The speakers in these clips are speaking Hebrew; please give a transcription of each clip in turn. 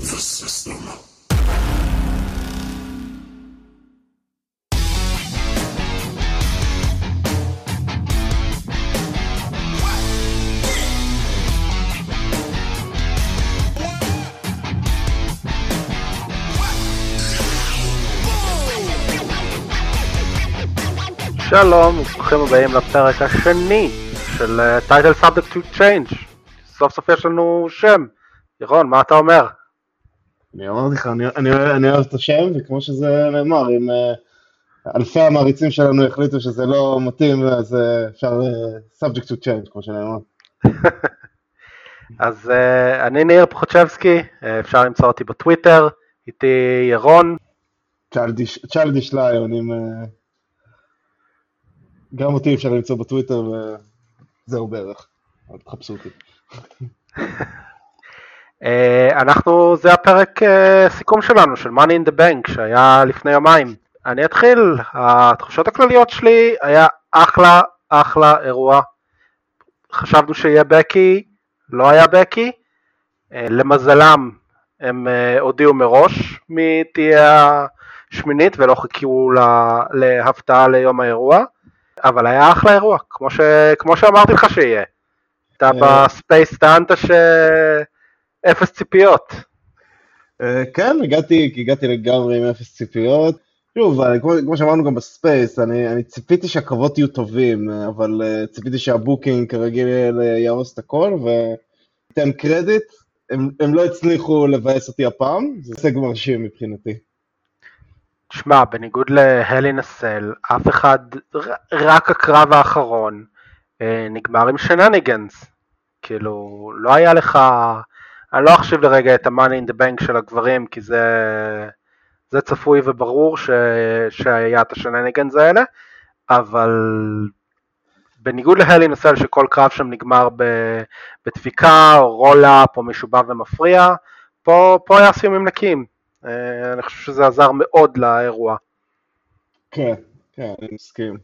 the system. שלום, וברוכים הבאים לפרק השני של Title Subject to Change. סוף סוף יש לנו שם. ירון, מה אתה אומר? אני אמרתי לך, אני, אני, אני אוהב את השם, וכמו שזה נאמר, אם uh, אלפי המעריצים שלנו החליטו שזה לא מתאים, אז uh, אפשר uh, subject to change, כמו שנאמר. אז uh, אני ניר פחוצ'בסקי, אפשר למצוא אותי בטוויטר, איתי ירון. צ'לדיש ליון, אם... Uh, גם אותי אפשר למצוא בטוויטר, וזהו בערך. תחפשו אותי. אה, אנחנו, זה הפרק אה, סיכום שלנו, של Money in the Bank, שהיה לפני יומיים. אני אתחיל, התחושות הכלליות שלי היה אחלה, אחלה אירוע. חשבנו שיהיה בקי, לא היה בקי. אה, למזלם, הם הודיעו מראש מי תהיה השמינית ולא חיכו להפתעה ליום האירוע. אבל היה אחלה אירוע, כמו, ש... כמו שאמרתי לך שיהיה. אתה ב Space טענת שאפס ציפיות. אה, כן, הגעתי, הגעתי לגמרי עם אפס ציפיות. שוב, כמו, כמו שאמרנו גם ב Space, אני, אני ציפיתי שהקרבות יהיו טובים, אבל uh, ציפיתי שה booking כרגיל יהרוס את הכל, וניתן קרדיט, הם, הם לא הצליחו לבאס אותי הפעם, זה הישג מרשים מבחינתי. שמע, בניגוד להלינסל, אף אחד, רק הקרב האחרון אה, נגמר עם שנניגנס. כאילו, לא היה לך, אני לא אחשיב לרגע את ה-money in the bank של הגברים, כי זה, זה צפוי וברור ש, שהיה את השנניגנס האלה, אבל בניגוד להלינסל שכל קרב שם נגמר בדפיקה או roll-up או מישהו בא ומפריע, פה, פה היה סיומים נקיים. אה, אני חושב שזה עזר מאוד לאירוע. כן, כן, אני מסכים.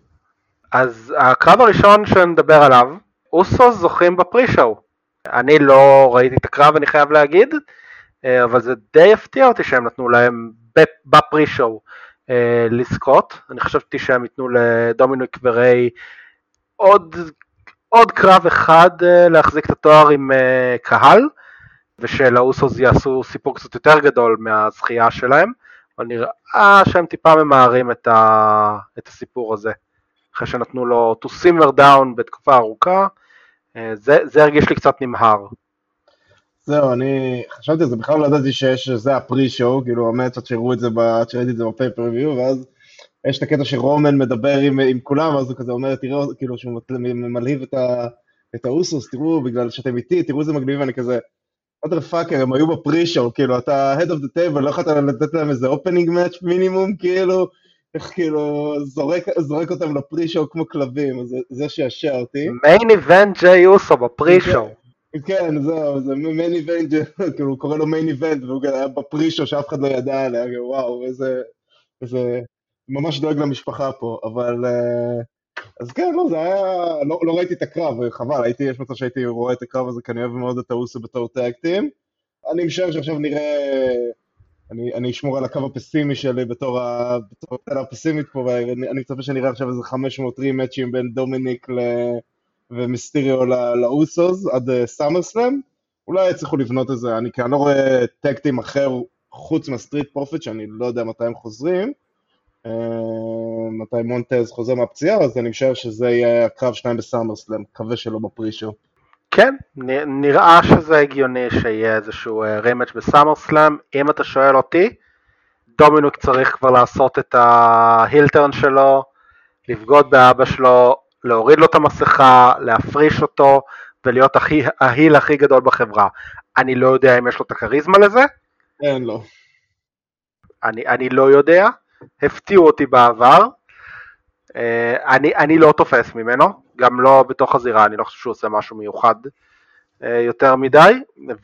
אז הקרב הראשון שנדבר עליו, אוסו זוכים ב pre-show. אני לא ראיתי את הקרב, אני חייב להגיד, אה, אבל זה די הפתיע אותי שהם נתנו להם ב pre-show אה, לזכות. אני חשבתי שהם ייתנו לדומיניק וריי עוד, עוד קרב אחד להחזיק את התואר עם קהל. ושלאוסוס יעשו סיפור קצת יותר גדול מהזכייה שלהם, אבל נראה שהם טיפה ממהרים את, ה... את הסיפור הזה. אחרי שנתנו לו to simmer down בתקופה ארוכה, אה, זה, זה הרגיש לי קצת נמהר. זהו, אני חשבתי על זה, בכלל לא ידעתי שיש, זה הפרי-שואו, כאילו, האמת, עד שראו את זה, עד שראיתי את זה בפייפר ריוויו, ואז יש את הקטע שרומן מדבר עם, עם כולם, ואז הוא כזה אומר, תראו, כאילו, שהוא מלהיב את, את האוסוס, תראו, בגלל שאתם איתי, תראו איזה מגניב, ואני כזה, motherfucker, הם היו ב pre-show, כאילו, אתה head of the table, לא יכולת לתת להם איזה opening match מינימום, כאילו, איך כאילו, זורק, זורק אותם ל pre-show כמו כלבים, אז זה שישר אותי. main event ג'יי אוסו ב pre-show. כן, זהו, זה main event, כאילו, הוא קורא לו main event, והוא היה ב pre-show שאף אחד לא ידע עליה, וואו, איזה, איזה, ממש דואג למשפחה פה, אבל... Uh, אז כן, לא, זה היה, לא, לא ראיתי את הקרב, חבל, הייתי, יש מצב שהייתי רואה את הקרב הזה, כי אני אוהב מאוד את האוסו בתור טאקטים. אני משער שעכשיו נראה, אני, אני אשמור על הקו הפסימי שלי בתור הטלה הפסימית פה, ואני מצפה שנראה עכשיו איזה 500 רימאצ'ים בין דומיניק ל... ומיסטיריו לאוסוס עד סאמר אה, סלאם. אולי יצליחו לבנות איזה, אני כי אני לא רואה טקטים אחר חוץ מה Street Profits, שאני לא יודע מתי הם חוזרים. אה, מתי מונטז חוזר מהפציעה, אז אני משער שזה יהיה הקרב שניים ב SummerSlam, מקווה שלא ב pre-show. כן, נראה שזה הגיוני שיהיה איזשהו rematch אה, ב SummerSlam. אם אתה שואל אותי, דומיניק צריך כבר לעשות את ה heel turn שלו, לבגוד באבא שלו, להוריד לו את המסכה, להפריש אותו ולהיות הכי, ה heel הכי גדול בחברה. אני לא יודע אם יש לו את הכריזמה לזה. אין לו. אני, אני לא יודע. הפתיעו אותי בעבר. אה, אני, אני לא תופס ממנו, גם לא בתוך הזירה, אני לא חושב שהוא עושה משהו מיוחד אה, יותר מדי,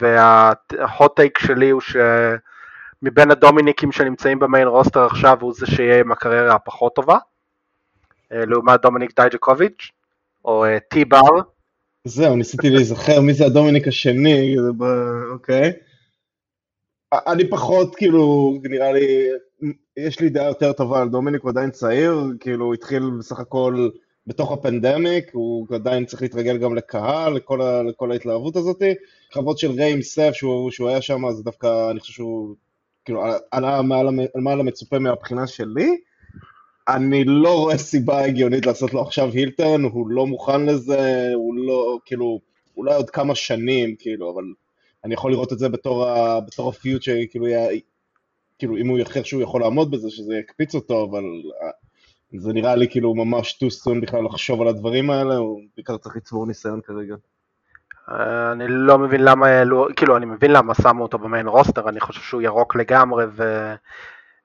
וההוט טייק שלי הוא שמבין הדומיניקים שנמצאים במיין רוסטר עכשיו הוא זה שיהיה עם הקריירה הפחות טובה, אה, לעומת דומיניק דייג'קוביץ', או טי בר. זהו, ניסיתי להיזכר מי זה הדומיניק השני, אוקיי. אני פחות, כאילו, נראה לי, יש לי דעה יותר טובה על דומיניק, הוא עדיין צעיר, כאילו, הוא התחיל בסך הכל בתוך הפנדמיק, הוא עדיין צריך להתרגל גם לקהל, לכל, ה, לכל ההתלהבות הזאת. קרבות של ריי סף, שהוא, שהוא היה שם, אז דווקא, אני חושב שהוא, כאילו, עלה מעל, מעל המצופה מהבחינה שלי. אני לא רואה סיבה הגיונית לעשות לו עכשיו הילטון, הוא לא מוכן לזה, הוא לא, כאילו, אולי עוד כמה שנים, כאילו, אבל אני יכול לראות את זה בתור, בתור הפיוט שכאילו, כאילו, אם הוא יחר שהוא יכול לעמוד בזה, שזה יקפיץ אותו, אבל אה, זה נראה לי כאילו ממש too soon בכלל לחשוב על הדברים האלה, הוא בעיקר צריך לצבור ניסיון כרגע. אה, אני לא מבין למה העלו, כאילו אני מבין למה שמו אותו במיין רוסטר, אני חושב שהוא ירוק לגמרי ו...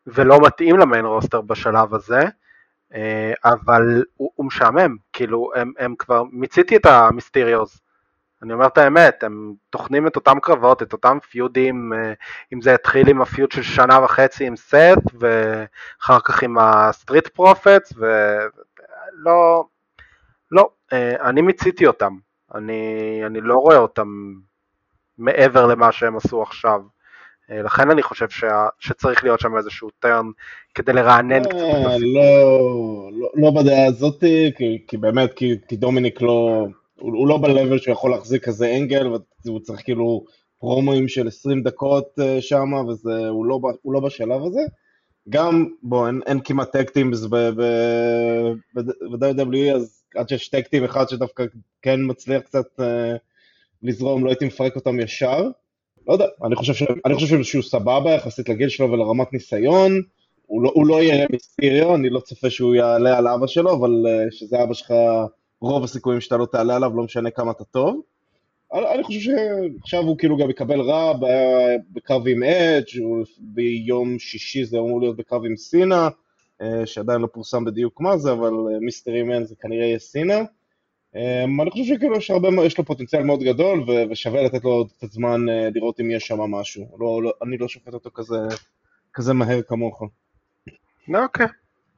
ולא מתאים ל main roster בשלב הזה, אה, אבל הוא, הוא משעמם, כאילו הם, הם כבר, מיציתי את המיסטריוז, אני אומר את האמת, הם טוחנים את אותם קרבות, את אותם פיודים, אה, אם זה התחיל עם ה feud של שנה וחצי עם סט, ואחר כך עם ה Street Profits, ולא, לא, אני מיציתי אותם, אני, אני לא רואה אותם מעבר למה שהם עשו עכשיו. אה, לכן אני חושב שה, שצריך להיות שם איזשהו טרן כדי לרענן קצת את. לא, לא, לא בדעה הזאת, כי, כי באמת, כי, כי דומיניק לא, הוא, הוא לא ב-level שהוא יכול להחזיק כזה אנגל, והוא צריך כאילו פרומואים של 20 דקות אה, שם, והוא לא, לא בשלב הזה. גם, בוא, אין, אין כמעט טקטימס ב-WWE, אז עד שיש טקטים אחד שדווקא כן מצליח קצת uh, לזרום, לא הייתי מפרק אותם ישר. לא יודע, אני חושב, ש... אני חושב שהוא סבבה יחסית לגיל שלו ולרמת ניסיון. הוא לא, הוא לא יהיה מיסטיריו, אני לא צופה שהוא יעלה על אבא שלו, אבל uh, שזה אבא שלך, רוב הסיכויים שאתה לא תעלה עליו, לא משנה כמה אתה טוב. אני חושב שעכשיו הוא כאילו גם יקבל רע בקרב עם אדג', ביום שישי זה אמור להיות בקרב עם סינה, אה, שעדיין לא פורסם בדיוק מה זה, אבל אה, מיסטרי מן זה כנראה יהיה סינה. אה, אני חושב שכאילו יש, הרבה, יש לו פוטנציאל מאוד גדול ושווה לתת לו את הזמן לראות אם יש שם משהו. לא, לא, אני לא שופט אותו כזה, כזה מהר כמוך. אוקיי,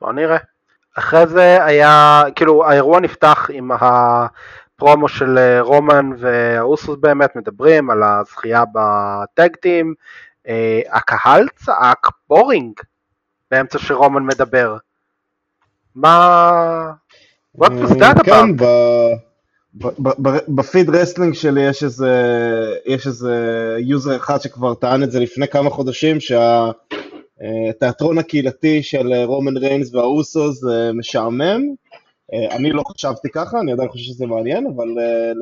בוא נראה. אחרי זה היה, כאילו האירוע נפתח עם הפרומו של רומן והאוסוס באמת מדברים על הזכייה בטקטים. הקהל צעק בורינג באמצע שרומן מדבר. מה... What was that about? כן, ב feed wrestling שלי יש איזה, יש איזה יוזר אחד שכבר טען את זה לפני כמה חודשים, שהתיאטרון הקהילתי של רומן ריינס והאוסו זה משעמם. אני לא חשבתי ככה, אני עדיין חושב שזה מעניין, אבל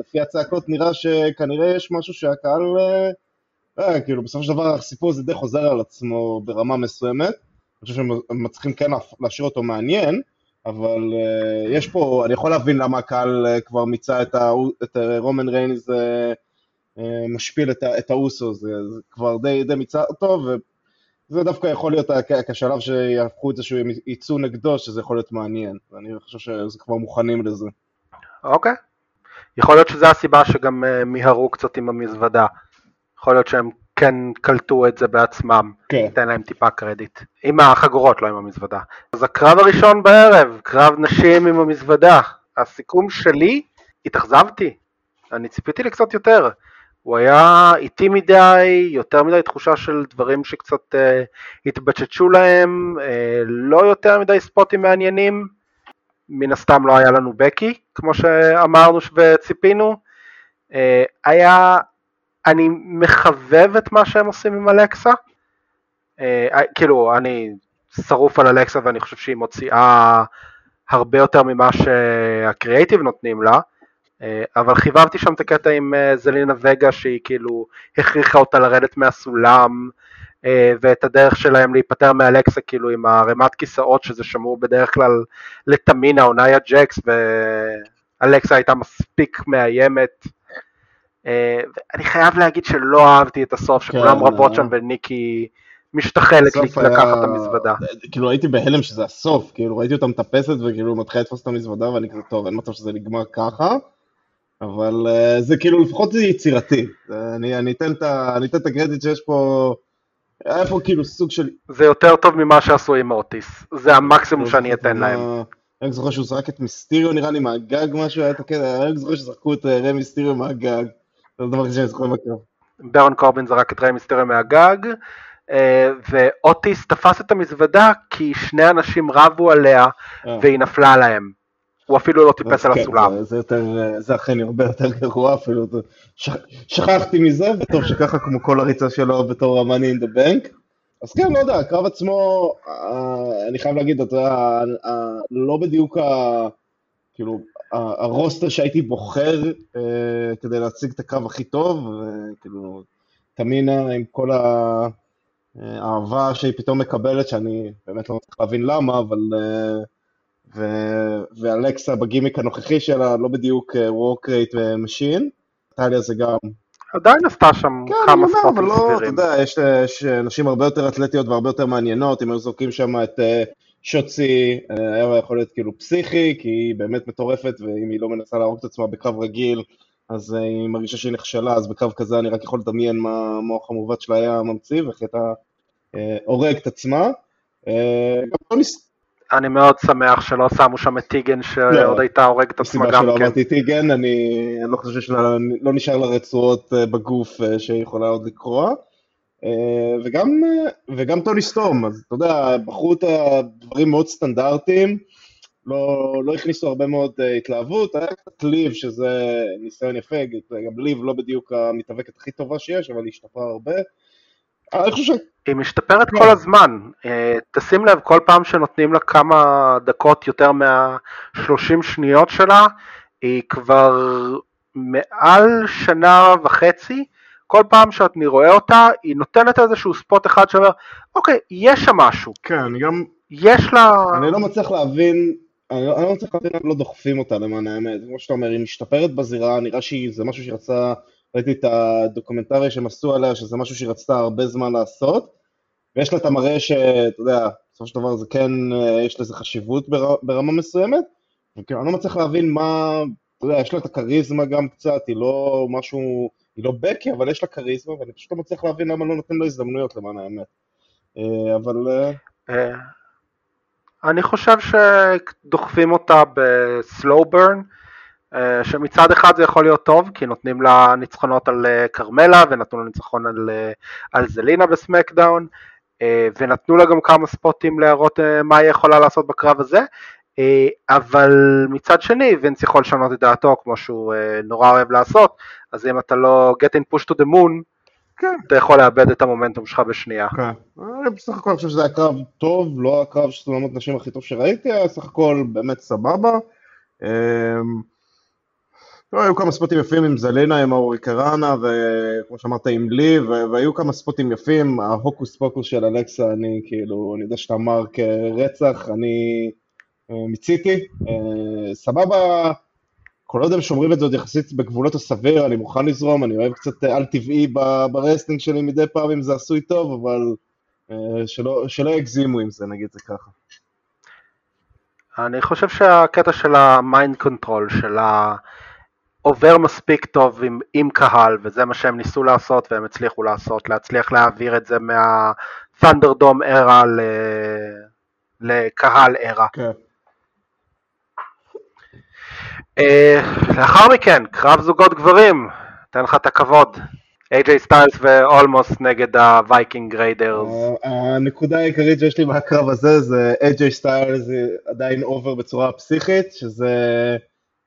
לפי הצעקות נראה שכנראה יש משהו שהקהל, אה, כאילו בסופו של דבר הסיפור הזה די חוזר על עצמו ברמה מסוימת. אני חושב שהם מצליחים כן להשאיר אותו מעניין, אבל יש פה, אני יכול להבין למה הקהל כבר מיצה את, את רומן ריינס משפיל את, האוסו, זה כבר די, די מיצה אותו, וזה דווקא יכול להיות כשלב שיהפכו את זה שהוא יצאו נגדו, שזה יכול להיות מעניין, ואני חושב שזה כבר מוכנים לזה. אוקיי. Okay. יכול להיות שזו הסיבה שגם uh, מיהרו קצת עם המזוודה. יכול להיות שהם כן קלטו את זה בעצמם, כן. ניתן להם טיפה קרדיט. עם החגורות, לא עם המזוודה. אז הקרב הראשון בערב, קרב נשים עם המזוודה. הסיכום שלי, התאכזבתי. אני ציפיתי לקצת יותר. הוא היה איטי מדי, יותר מדי תחושה של דברים שקצת אה, התבצ'צ'ו להם, אה, לא יותר מדי ספוטים מעניינים. מן הסתם לא היה לנו בקי, כמו שאמרנו וציפינו. אה, היה אני מחבב את מה שהם עושים עם אלקסה. אה, אה, כאילו, אני שרוף על אלקסה ואני חושב שהיא מוציאה הרבה יותר ממה שהקריאייטיב נותנים לה. אה, אבל חיבבתי שם את הקטע עם זלינה וגה שהיא כאילו הכריחה אותה לרדת מהסולם ואת הדרך שלהם להיפטר מאלקסה כאילו עם הרמת כיסאות שזה שמור בדרך כלל לתמינה או נאיה ג'קס ואלקסה הייתה מספיק מאיימת אה, אני חייב להגיד שלא אהבתי את הסוף, שכולם כן, רבות אה. שם וניקי משתחלת לקחת את המזוודה. כאילו הייתי בהלם שזה הסוף, כאילו ראיתי אותה מטפסת וכאילו מתחילה לתפוס את המזוודה ואני כזה טוב, אין מצב שזה נגמר ככה. אבל uh, זה כאילו לפחות זה יצירתי, אני, אני, אתן אני אתן את הקרדיט שיש פה, היה פה כאילו סוג של... זה יותר טוב ממה שעשו עם אוטיס, זה המקסימום שאני אתן להם. אני זוכר שהוא זרק את מיסטיריו נראה לי מהגג משהו, היה את הקטע, אני זוכר שזרקו את רמי מיסטיריו מהגג. זה הדבר שאני זוכר בקרב. ברון קורבין זרק את ריי מיסטריו מהגג, אה, ואוטיס תפס את המזוודה כי שני אנשים רבו עליה אה. והיא נפלה להם. הוא אפילו לא טיפס על כן, הסולם. זה- יותר, זה אכן הרבה יותר גרוע אפילו, שכחתי מזה, וטוב שככה כמו כל הריצה שלו בתור ה-money in the bank. אז כן, לא יודע, הקרב עצמו, אה, אני חייב להגיד, אתה יודע, אה, לא בדיוק ה... כאילו, ה roster שהייתי בוחר אה, כדי להציג את הקרב הכי טוב, וכאילו, טמינה עם כל ה- האהבה שהיא פתאום מקבלת, שאני באמת לא מצליח להבין למה, אבל... אה, ו... ואלכסה בגימיק הנוכחי שלה לא בדיוק workrate machine. נטליה זה גם... עדיין עשתה שם כן, כמה אני אומר, אבל ספוטים לא, אתה סבירים. יודע, יש, יש נשים הרבה יותר אתלטיות והרבה יותר מעניינות, אם היו זורקים שם את אה, שוצי, אה, היה יכול להיות כאילו פסיכי, כי היא באמת מטורפת, ואם היא לא מנסה להרוג את עצמה בקרב רגיל, אז אה, היא מרגישה שהיא נכשלה, אז בקרב כזה אני רק יכול לדמיין מה המוח המעוות שלה היה ממציא, ואיך הייתה אה, הורג את עצמה. אה, גם לא ניס... אני מאוד שמח שלא שמו שם את טיגן שעוד הייתה הורגת עצמה הסיבה גם שלא כן. אמרתי טיגן, אני, לא חושב שלא לא נשאר לה רצועות אה, בגוף אה, שיכולה עוד לקרוע. אה, וגם, וגם טוני סטורם, אז אתה יודע, בחרו את הדברים מאוד סטנדרטיים, לא, לא הכניסו הרבה מאוד התלהבות, היה קצת ליב, שזה ניסיון יפה, גם ליב לא בדיוק המתאבקת הכי טובה שיש, אבל היא השתפרה הרבה. אני חושב ש... היא משתפרת. כל הזמן, אה, תשים לב כל פעם שנותנים לה כמה דקות יותר מה-30 שניות שלה, היא כבר מעל שנה וחצי, כל פעם שאני רואה אותה, היא נותנת איזשהו ספוט אחד שאומר, אוקיי, יש שם משהו, כן, אני גם יש לה... אני לא מצליח להבין, אני לא, אני לא מצליח להבין למה לא דוחפים אותה למען האמת, כמו שאתה אומר, היא משתפרת בזירה, נראה שזה משהו שהיא רצתה, ראיתי את הדוקומנטריה שהם עשו עליה, שזה משהו שהיא רצתה הרבה זמן לעשות, ויש לה את המראה שאתה יודע, בסופו של דבר זה כן, אה, יש לזה חשיבות בר, ברמה מסוימת, וכאילו, אני לא מצליח להבין מה, אתה יודע, יש לה את הכריזמה גם קצת, היא לא משהו, היא לא בקי, אבל יש לה כריזמה, ואני פשוט לא מצליח להבין למה לא נותנים לה הזדמנויות למען האמת. אה, אבל... אה, אני חושב שדוחפים אותה בסלואו ברן, שמצד אחד זה יכול להיות טוב, כי נותנים לה ניצחונות על אה, כרמלה, ונתנו לה ניצחון על, אה, על זלינה בסמקדאון, אה, ונתנו לה גם כמה ספוטים להראות אה, מה היא יכולה לעשות בקרב הזה, אה, אבל מצד שני וינס יכול לשנות את דעתו כמו שהוא אה, נורא אוהב לעשות, אז אם אתה לא get in push to the moon, כן. אתה יכול לאבד את המומנטום שלך בשנייה. כן. אני בסך הכל חושב שזה היה קרב טוב, לא הקרב של סולמות נשים הכי טוב שראיתי, היה סך הכל באמת סבבה. לא, היו כמה ספוטים יפים עם זלינה, עם האורי קראנה, וכמו שאמרת עם לי, והיו כמה ספוטים יפים, ההוקוס פוקוס של אלכסה, אני כאילו, אני יודע שאתה אמר כרצח, אני אה, מיציתי, אה, סבבה, כל עוד הם שומרים את זה עוד יחסית בגבולות הסביר, אני מוכן לזרום, אני אוהב קצת על טבעי ב- ב wrestling שלי מדי פעם אם זה עשוי טוב, אבל אה, שלא, יגזימו עם זה, נגיד זה ככה. אני חושב שהקטע של ה mind control, של העובר מספיק טוב עם, עם קהל, וזה מה שהם ניסו לעשות והם הצליחו לעשות, להצליח להעביר את זה מה-Thunderdome era ל... לקהל. כן. אה, לאחר מכן, קרב זוגות גברים, אתן לך את הכבוד. AJ סטיילס ואומוס נגד ה Viking Raiders. ה- הנקודה העיקרית שיש לי מהקרב הזה זה AJ סטיילס עדיין over בצורה פסיכית, שזה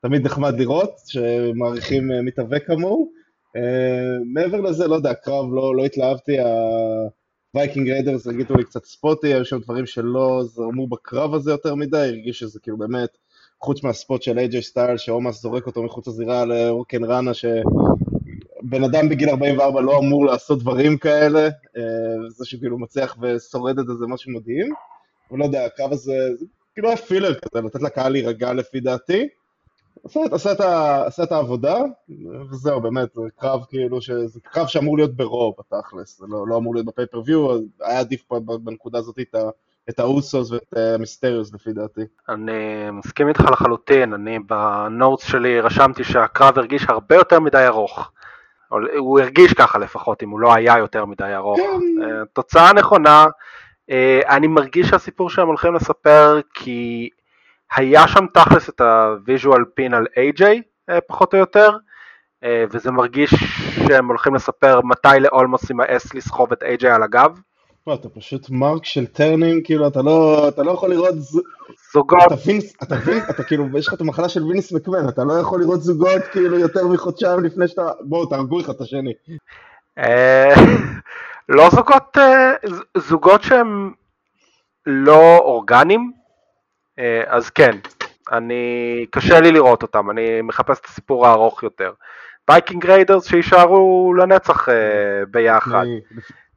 תמיד נחמד לראות, שמעריכים אה, מתאבק כמוהו. אה, מעבר לזה, לא יודע, הקרב לא, לא התלהבתי, ה Viking Raiders הרגישו לי קצת spotty, היו שם דברים שלא זרמו בקרב הזה יותר מדי, הרגיש שזה כאילו באמת, חוץ מה spot של AJ סטיילס, שאומוס זורק אותו מחוץ לזירה ל hurricanrana, ש... בן אדם בגיל 44 לא אמור לעשות דברים כאלה, אה, זה שכאילו מצליח ושורד את זה זה משהו מדהים, אבל לא יודע, הקרב הזה, זה כאילו היה filler כזה, לתת לקהל להירגע לפי דעתי, עשה, עשה, את עשה את העבודה, וזהו, באמת, זה קרב כאילו, ש, זה קרב שאמור להיות ברוב, בתכלס, זה לא, לא אמור להיות ב pay-per-view, היה עדיף פה בנקודה הזאת את, ה, את האוסוס ואת המיסטריוס לפי דעתי. אני מסכים איתך לחלוטין, אני ב notes שלי רשמתי שהקרב הרגיש הרבה יותר מדי ארוך. הוא הרגיש ככה לפחות, אם הוא לא היה יותר מדי ארוך. כן. אה, תוצאה נכונה, אה, אני מרגיש שהסיפור שהם הולכים לספר כי היה שם תכלס את ה visual pin על AJ, אה, פחות או יותר, אה, וזה מרגיש שהם הולכים לספר מתי לאומוס ימאס לסחוב את AJ על הגב. אתה פשוט mark של turn ים, כאילו, אתה לא, אתה לא יכול לראות... זוגות, אתה וינס, אתה וינס, אתה כאילו, יש לך את המחלה של וינס מקמן, אתה לא יכול לראות זוגות כאילו יותר מחודשיים לפני שאתה... בואו, תהרגו אחד את השני. אה, לא זוגות, זוגות שהם לא אורגניים, אה, אז כן, אני, קשה לי לראות אותם, אני מחפש את הסיפור הארוך יותר. וייקינג ריידרס שיישארו לנצח אה, ביחד. אני-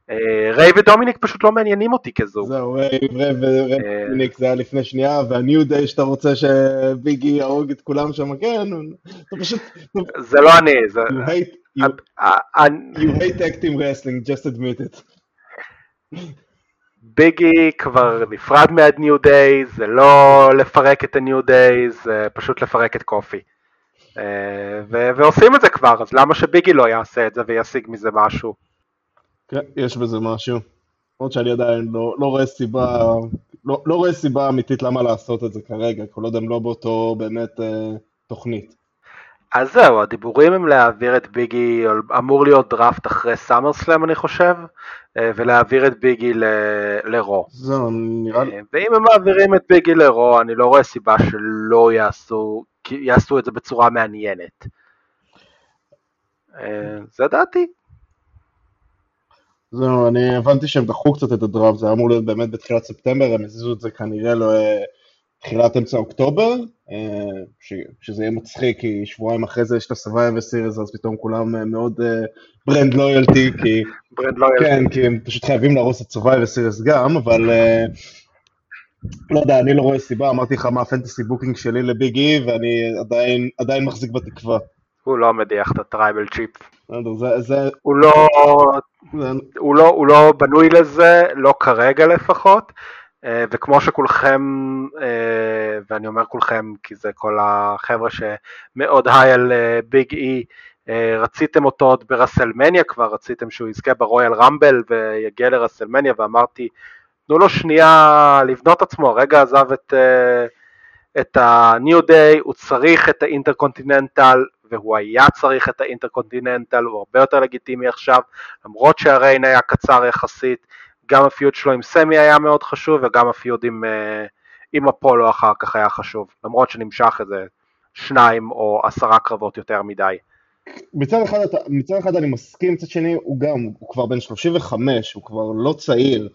אה, ריי ודומיניק פשוט לא מעניינים אותי כזוג. זהו, רייב רייב ורייב אה. ניק זה היה לפני שנייה, והניו דיי שאתה רוצה שביגי יהרוג את כולם שם, כן, אתה פשוט... זה לא אני, זה... You hate, אה, אה, team wrestling, just admit it. ביגי כבר נפרד מהניו דיי, זה לא לפרק את הניו דיי, זה פשוט לפרק את קופי. אה, ו- ועושים את זה כבר, אז למה שביגי לא יעשה את זה וישיג מזה משהו? כן, יש בזה משהו. למרות שאני עדיין לא, לא רואה סיבה, לא, לא רואה סיבה אמיתית למה לעשות את זה כרגע, כל עוד הם לא באותו באמת אה, תוכנית. אז זהו, הדיבורים הם להעביר את ביגי, אמור להיות דראפט אחרי סאמר סלאם אני חושב, אה, ולהעביר את ביגי ל- לרו. זהו, נראה לי... אה, ואם הם מעבירים את ביגי לרו, אני לא רואה סיבה שלא יעשו, יעשו את זה בצורה מעניינת. אה, זה דעתי. זהו, אני הבנתי שהם דחו קצת את הדראפט, זה היה אמור להיות באמת בתחילת ספטמבר, הם הזיזו את זה כנראה לתחילת אמצע אוקטובר, אה, ש, שזה יהיה מצחיק, כי שבועיים אחרי זה יש את ה-Survivor Series, אז פתאום כולם אה, מאוד brand loyalty, כי... brand לא כן, כי הם פשוט חייבים להרוס את Survivor Series גם, אבל אה, לא יודע, אני לא רואה סיבה, אמרתי לך מה ה fantasy booking שלי לביג אי, ואני עדיין, עדיין מחזיק בתקווה. הוא לא מדיח את ה Tribal Chief. זה, זה, הוא לא, זה, הוא לא, הוא לא בנוי לזה, לא כרגע לפחות. אה, וכמו שכולכם, אה, ואני אומר כולכם כי זה כל החבר'ה שמאוד high על אה, ביג אי, רציתם אותו עוד ברסלמניה כבר, רציתם שהוא יזכה ברויאל רמבל ויגיע לרסלמניה, ואמרתי, תנו לו שנייה לבנות עצמו, הרגע עזב את, את ה-New Day, הוא צריך את ה Intercontinental, והוא היה צריך את ה Intercontinental, הוא הרבה יותר לגיטימי עכשיו, למרות שה reign היה קצר יחסית, גם ה feud שלו עם סמי היה מאוד חשוב, וגם ה feud עם, אה, עם אפולו אחר כך היה חשוב, למרות שנמשך איזה שניים או עשרה קרבות יותר מדי. מצד אחד, מצד אחד אני מסכים, מצד שני הוא גם, הוא כבר בן 35, הוא כבר לא צעיר,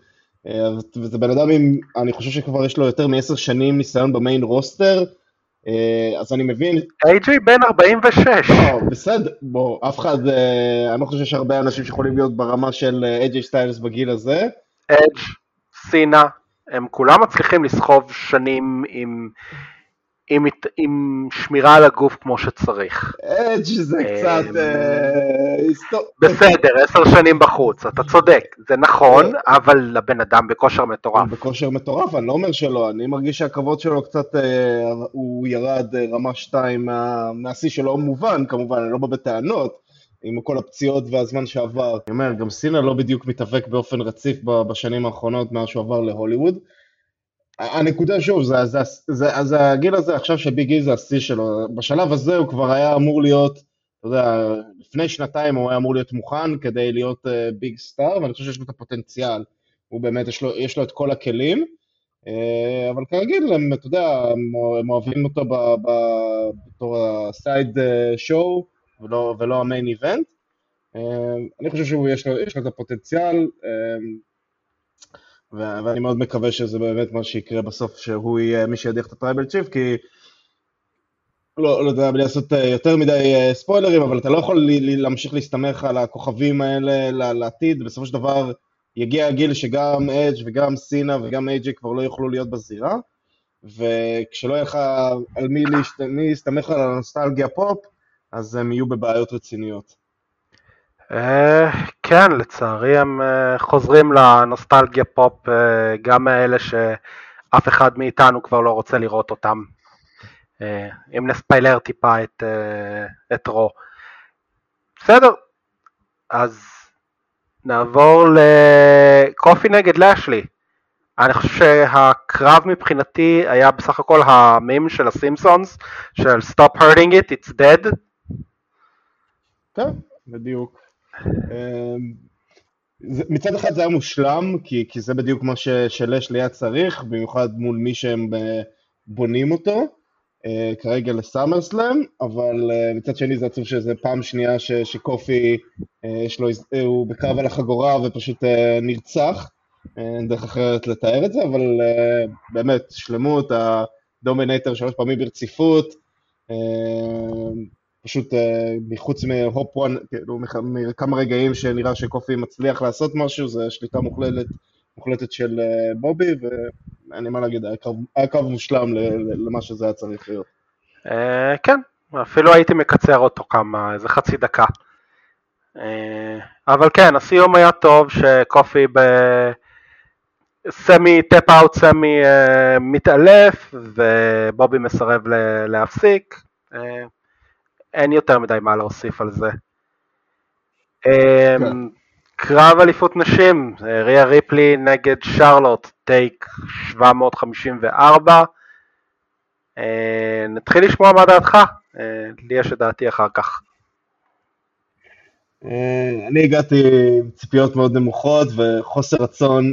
אה, וזה בן אדם עם, אני חושב שכבר יש לו יותר מעשר שנים ניסיון במיין רוסטר, אה, אז אני מבין, איי-ג'יי בן 46, לא, בסדר, בוא, אף אחד, אני לא חושב שיש הרבה אנשים שיכולים להיות ברמה של אייג'יי סטיילס בגיל הזה, אדג', סינה, הם כולם מצליחים לסחוב שנים עם, עם, עם שמירה על הגוף כמו שצריך. אדג' זה קצת, אה, בסדר, עשר שנים בחוץ, אתה צודק, זה נכון, אבל הבן אדם בכושר מטורף. בכושר מטורף, אני לא אומר שלא, אני מרגיש שהכבוד שלו קצת, אה, הוא ירד אה, רמה 2 מה- מהשיא שלו, מובן כמובן, אני לא בא בטענות, עם כל הפציעות והזמן שעבר. אני אומר, גם סינה לא בדיוק מתאבק באופן רציף בשנים האחרונות מאז שהוא עבר להוליווד. הנקודה שוב, זה, זה, זה, אז הגיל הזה עכשיו שביג אי זה השיא שלו, בשלב הזה הוא כבר היה אמור להיות, אתה יודע, לפני שנתיים הוא היה אמור להיות מוכן כדי להיות big star, ואני חושב שיש לו את הפוטנציאל. הוא באמת, יש לו, יש לו את כל הכלים, אה, אבל כרגיל, הם, אתה יודע, הם, הם אוהבים אותו בתור ה side show, ולא, ולא ה main event. אה, אני חושב שיש לו, לו את הפוטנציאל, אה, ואני מאוד מקווה שזה באמת מה שיקרה בסוף, שהוא יהיה מי שידיח את ה Tribal Chief, כי לא, לא יודע, בלי לעשות אה, יותר מדי ספוילרים, אבל אתה לא יכול לי- לי- להמשיך להסתמך על הכוכבים האלה לעתיד, בסופו של דבר יגיע הגיל שגם אדג' וגם סינה וגם אייג'י כבר לא יוכלו להיות בזירה, וכשלא יהיה לך על. מי להסתמך על הנוסטלגיה פופ, אז הם יהיו בבעיות רציניות. אה, כן, לצערי הם אה, חוזרים לנוסטלגיה פופ, אה, גם מאלה שאף אחד מאיתנו כבר לא רוצה לראות אותם. אם נספיילר טיפה את, את רו. בסדר, אז נעבור לקופי נגד לאשלי. אני חושב שהקרב מבחינתי היה בסך הכל המים של הסימפסונס, של Stop hurting it, it's dead. כן, בדיוק. אמ, מצד אחד זה היה מושלם, כי, כי זה בדיוק מה שלש היה צריך, במיוחד מול מי שהם אה, בונים אותו, אה, כרגע לסאמרסלאם, אבל אה, מצד שני זה עצוב שזה פעם שנייה ש, שקופי, יש לו, הוא בקרב על החגורה ופשוט נרצח, אין דרך אחרת לתאר את זה, אבל באמת, שלמות, הדומינטר שלוש פעמים ברציפות, פשוט אה, מחוץ מהופ וואן, כאילו מכמה רגעים שנראה שקופי מצליח לעשות משהו, זה שליטה מוחלטת, מוחלטת של אה, בובי, ואין לי מה להגיד, היה קו מושלם למה שזה היה צריך להיות. אה, כן, אפילו הייתי מקצר אותו כמה, איזה חצי דקה. אבל כן, הסיום היה טוב, שקופי בסמי טאפ אאוט סמי מתעלף, ובובי מסרב להפסיק. אין יותר מדי מה להוסיף על זה. אמ, כן. קרב אליפות נשים, ריה ריפלי נגד שרלוט, טייק 754. אה, נתחיל לשמוע מה דעתך, אה, לי יש את דעתי אחר כך. אה, אני הגעתי עם ציפיות מאוד נמוכות וחוסר רצון,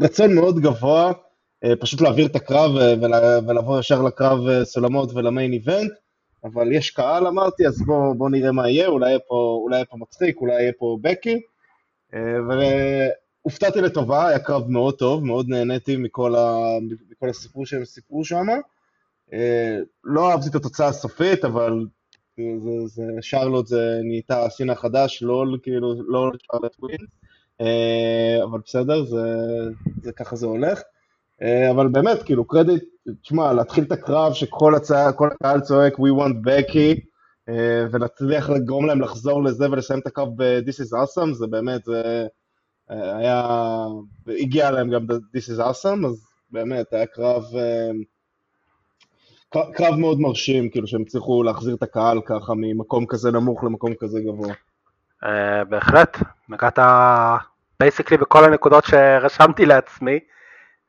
ורצון מאוד גבוה, פשוט להעביר את הקרב ולבוא ישר לקרב סולמות ולמיין איבנט. אבל יש קהל אמרתי, אז בואו בוא נראה מה יהיה, אולי יהיה פה, אולי יהיה פה מצחיק, אולי יהיה פה בקי. אה, והופתעתי לטובה, היה קרב מאוד טוב, מאוד נהניתי מכל, ה, מכל הסיפור שהם סיפרו שם. אה, לא אהבתי את התוצאה הסופית, אבל זה, זה, שרלוט זה נהייתה הסין החדש, לא כאילו, לא שרלוט ווין, אה, אבל בסדר, זה, זה ככה זה הולך. אבל באמת, כאילו, קרדיט תשמע, להתחיל את הקרב שכל הצע, הקהל צועק We want Becky, אה, ונצליח לגרום להם לחזור לזה ולסיים את הקרב ב-This is awesome, זה באמת, זה אה, היה, הגיע להם גם This is awesome, אז באמת, היה קרב, אה, קרב מאוד מרשים, כאילו שהם הצליחו להחזיר את הקהל ככה ממקום כזה נמוך למקום כזה גבוה. בהחלט, נגעת basically בכל הנקודות שרשמתי לעצמי.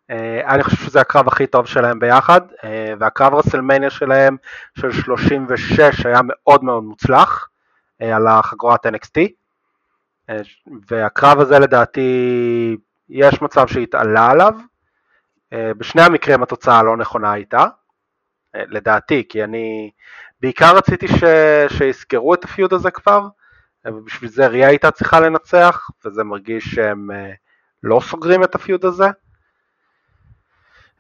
אה, אני חושב שזה הקרב הכי טוב שלהם ביחד, אה, והקרב רסלמניה שלהם של 36 היה מאוד מאוד מוצלח אה, על החגורת NXT, והקרב הזה לדעתי יש מצב שהתעלה עליו, בשני המקרים התוצאה לא נכונה הייתה, לדעתי, כי אני בעיקר רציתי ש... שיסגרו את ה feud הזה כבר, ובשביל זה ריה הייתה צריכה לנצח, וזה מרגיש שהם לא סוגרים את הפיוד הזה.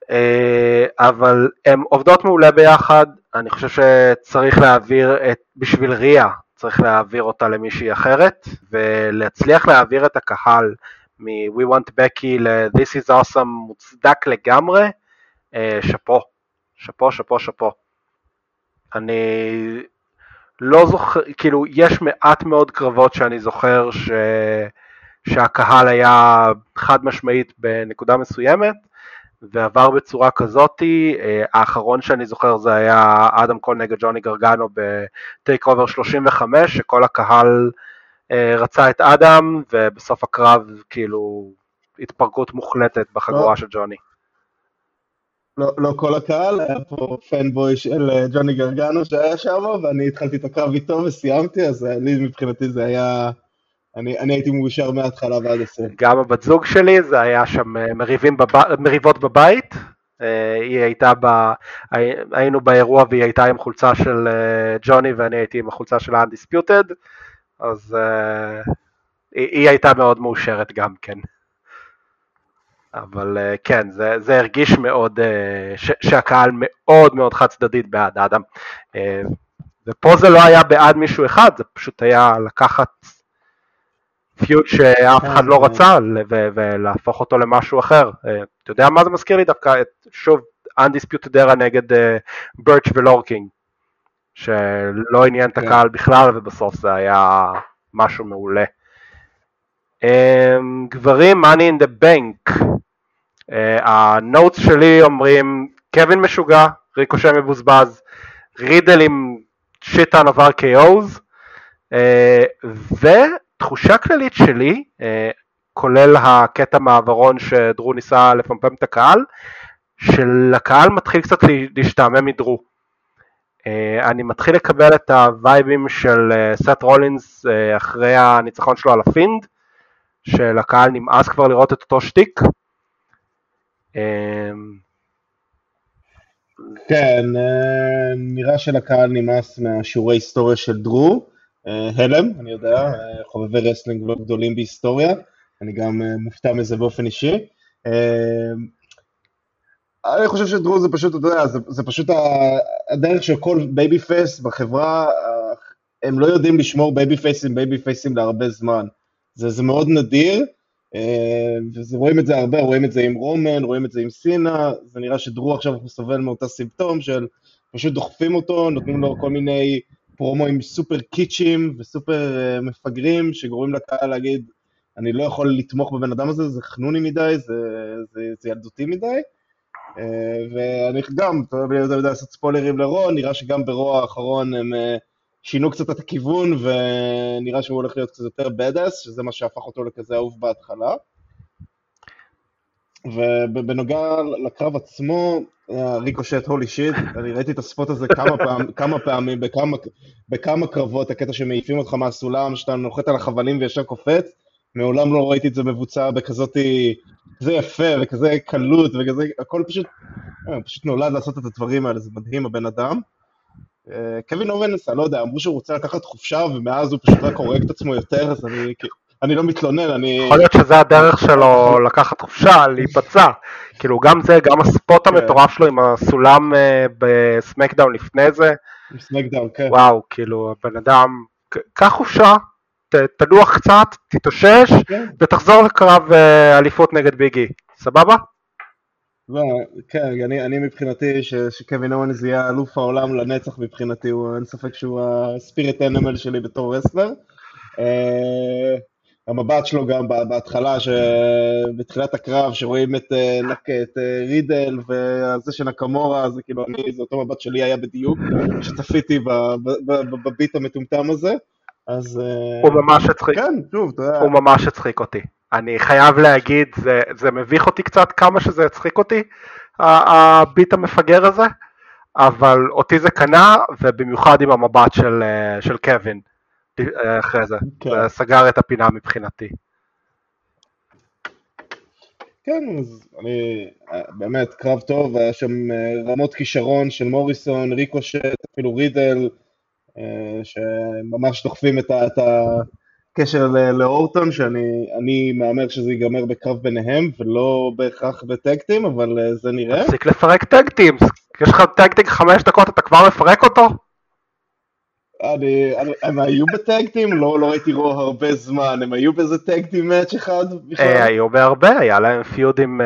אה, אבל הן עובדות מעולה ביחד, אני חושב שצריך להעביר את, בשביל ריה, צריך להעביר אותה למישהי אחרת, ולהצליח להעביר את הקהל מ-We want Becky ל-This is awesome מוצדק לגמרי, אה, שאפו, שאפו, שאפו, שאפו. אני לא זוכר, כאילו, יש מעט מאוד קרבות שאני זוכר ש... שהקהל היה חד משמעית בנקודה מסוימת, ועבר בצורה כזאתי, אה, האחרון שאני זוכר זה היה אדם קול נגד ג'וני גרגנו בטייק אובר 35, שכל הקהל אה, רצה את אדם, ובסוף הקרב כאילו התפרקות מוחלטת בחגורה לא, של ג'וני. לא, לא כל הקהל, היה פה פנבוי של אה, ג'וני גרגנו שהיה שם, ואני התחלתי את הקרב איתו וסיימתי, אז לי מבחינתי זה היה... אני, אני הייתי מאושר מההתחלה ועד הסוף. גם הבת זוג שלי, זה היה שם אה, בב... מריבות בבית, אה, היא הייתה ב... היינו באירוע והיא הייתה עם חולצה של אה, ג'וני ואני הייתי עם החולצה של ה-Undisputed, אז היא הייתה מאוד מאושרת גם כן. אבל כן, זה, זה הרגיש מאוד, ש, שהקהל מאוד מאוד חד צדדית בעד אדם. ופה זה לא היה בעד מישהו אחד, זה פשוט היה לקחת פיוט שאף אחד לא כן. רצה ולהפוך אותו למשהו אחר. אה, אתה יודע מה זה מזכיר לי דווקא? שוב, Undisputed Era נגד ברץ' אה, ולורקינג, שלא עניין את כן. הקהל בכלל ובסוף זה היה משהו מעולה. אמ, גברים, money in the bank. ה notes שלי אומרים קווין משוגע, ריקושה מבוזבז, רידל עם shit ton of RKO's, ו... תחושה כללית שלי, אה, כולל הקטע מעברון שדרו ניסה לפמפם את הקהל, שלקהל מתחיל קצת להשתעמם מדרו. אה, אני מתחיל לקבל את הווייבים של אה, סט רולינס אחרי הניצחון שלו על הפינד, שלקהל נמאס כבר לראות את אותו שטיק. כן, נראה שלקהל נמאס מהשיעורי היסטוריה של דרו. הלם, אני יודע, חובבי wrestling לא גדולים בהיסטוריה, אני גם מופתע מזה באופן אישי. אני חושב שדרו זה פשוט, אתה יודע, זה, זה פשוט הדרך של כל baby face בחברה, הם לא יודעים לשמור baby face ים baby face ים להרבה זמן. זה, זה מאוד נדיר, אה, ורואים את זה הרבה, רואים את זה עם רומן, רואים את זה עם סינה, זה נראה שדרו עכשיו סובל מאותה סימפטום של פשוט דוחפים אותו, נותנים לו כל מיני פרומואים סופר קיצ'ים וסופר אה, מפגרים, שגורמים לקהל להגיד, אני לא יכול לתמוך בבן אדם הזה, זה חנוני מדי, זה, זה, זה ילדותי מדי. אה, ואני גם, אתה יודע לעשות ספוילרים לרו, נראה שגם ברו האחרון הם אה, שינו קצת את הכיוון, ונראה שהוא הולך להיות קצת יותר בדאס, שזה מה שהפך אותו לכזה אהוב בהתחלה. ובנוגע לקרב עצמו, ריקושט הולי שיט, אני ראיתי את הספוט הזה כמה, פעם, כמה פעמים, בכמה, בכמה קרבות, הקטע שמעיפים אותך מהסולם, שאתה נוחת על החבלים וישר קופץ, מעולם לא ראיתי את זה מבוצע בכזאתי, כזה יפה וכזה קלות וכזה, הכל פשוט, אה, פשוט נולד לעשות את הדברים האלה, זה מדהים הבן אדם. אה, קווין אורנס, אני לא יודע, אמרו שהוא רוצה לקחת חופשה ומאז הוא פשוט רק הורג את עצמו יותר, אז אני, אני לא מתלונן, אני... יכול להיות שזה הדרך שלו לקחת חופשה, להיפצע. כאילו גם זה, גם הספוט כן. המטורף שלו עם הסולם אה, בסמקדאון לפני זה. סמקדאון, כן. וואו, כאילו, הבן אדם, קח חופשה, תנוח קצת, תתאושש, כן. ותחזור לקרב אה, אליפות נגד ביגי, סבבה? לא, כן, אני, אני מבחינתי, ש, שקווין אורנס יהיה אלוף העולם לנצח מבחינתי, הוא, אין ספק שהוא הספיריט אנימל שלי בתור רסלר. המבט שלו גם בהתחלה, בתחילת הקרב, שרואים את, אה, את רידל וזה של נקמורה, זה כאילו, אני, זה אותו מבט שלי היה בדיוק, שצפיתי בביט המטומטם הזה. אז... אה, הוא ממש הצחיק. כן, שוב, אתה יודע. הוא ממש הצחיק אותי. אני חייב להגיד, זה, זה מביך אותי קצת כמה שזה הצחיק אותי, הביט המפגר הזה, אבל אותי זה קנה, ובמיוחד עם המבט של, אה, של קווין אה, אחרי זה. כן. זה סגר את הפינה מבחינתי. כן, אז אני, באמת, קרב טוב, היה שם רמות כישרון של מוריסון, ריקושט, אפילו רידל, אה, שממש דוחפים את, ה, את הקשר לאורטון, שאני מהמר שזה ייגמר בקרב ביניהם, ולא בהכרח בטקטים, אבל אה, זה נראה. תפסיק לפרק טקטים, יש לך טקטים חמש דקות, אתה כבר מפרק אותו? אני, אני, הם היו בטקטים? לא, לא ראיתי רו הרבה זמן, הם היו באיזה טקטים מאץ' אחד בכלל? אה, היו בהרבה, היה להם פיוד עם,